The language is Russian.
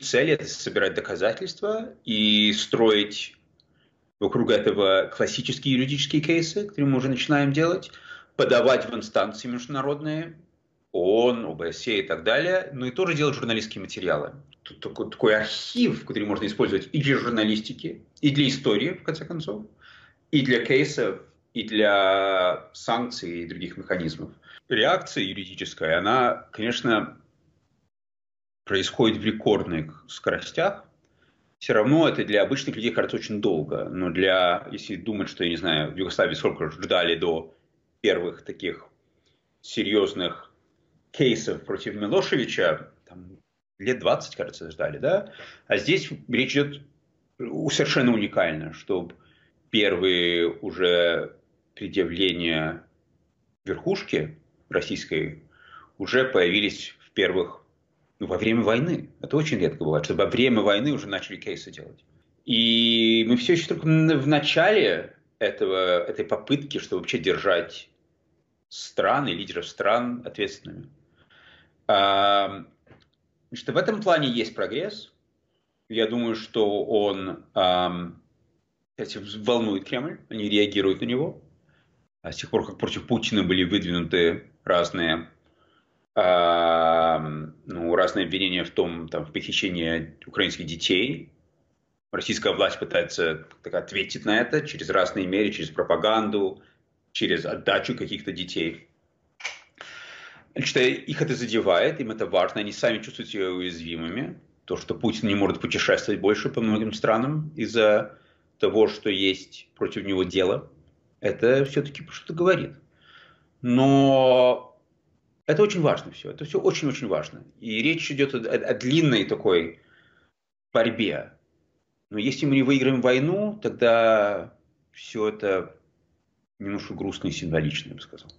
цель – это собирать доказательства и строить вокруг этого классические юридические кейсы, которые мы уже начинаем делать, подавать в инстанции международные, ООН, ОБСЕ и так далее, но и тоже делать журналистские материалы. Тут такой, такой архив, который можно использовать и для журналистики, и для истории, в конце концов, и для кейсов, и для санкций и других механизмов. Реакция юридическая, она, конечно, происходит в рекордных скоростях. Все равно это для обычных людей кажется очень долго. Но для, если думать, что, я не знаю, в Югославии сколько ждали до первых таких серьезных кейсов против Милошевича, там, лет 20, кажется, ждали, да? А здесь речь идет совершенно уникально, чтобы первые уже предъявления верхушки российской уже появились в первых, ну, во время войны. Это очень редко бывает, что во время войны уже начали кейсы делать. И мы все еще только в начале этого, этой попытки, чтобы вообще держать страны, лидеров стран ответственными. А, что в этом плане есть прогресс. Я думаю, что он кстати, волнует Кремль, они реагируют на него. А с тех пор, как против Путина были выдвинуты разные, ну, разные обвинения в том, там, в похищении украинских детей, российская власть пытается так, ответить на это через разные меры, через пропаганду, через отдачу каких-то детей. Значит, их это задевает, им это важно, они сами чувствуют себя уязвимыми. То, что Путин не может путешествовать больше по многим странам из-за того, что есть против него дело, это все-таки что-то говорит. Но это очень важно все. Это все очень-очень важно. И речь идет о, о длинной такой борьбе. Но если мы не выиграем войну, тогда все это немножко грустно и символично, я бы сказал.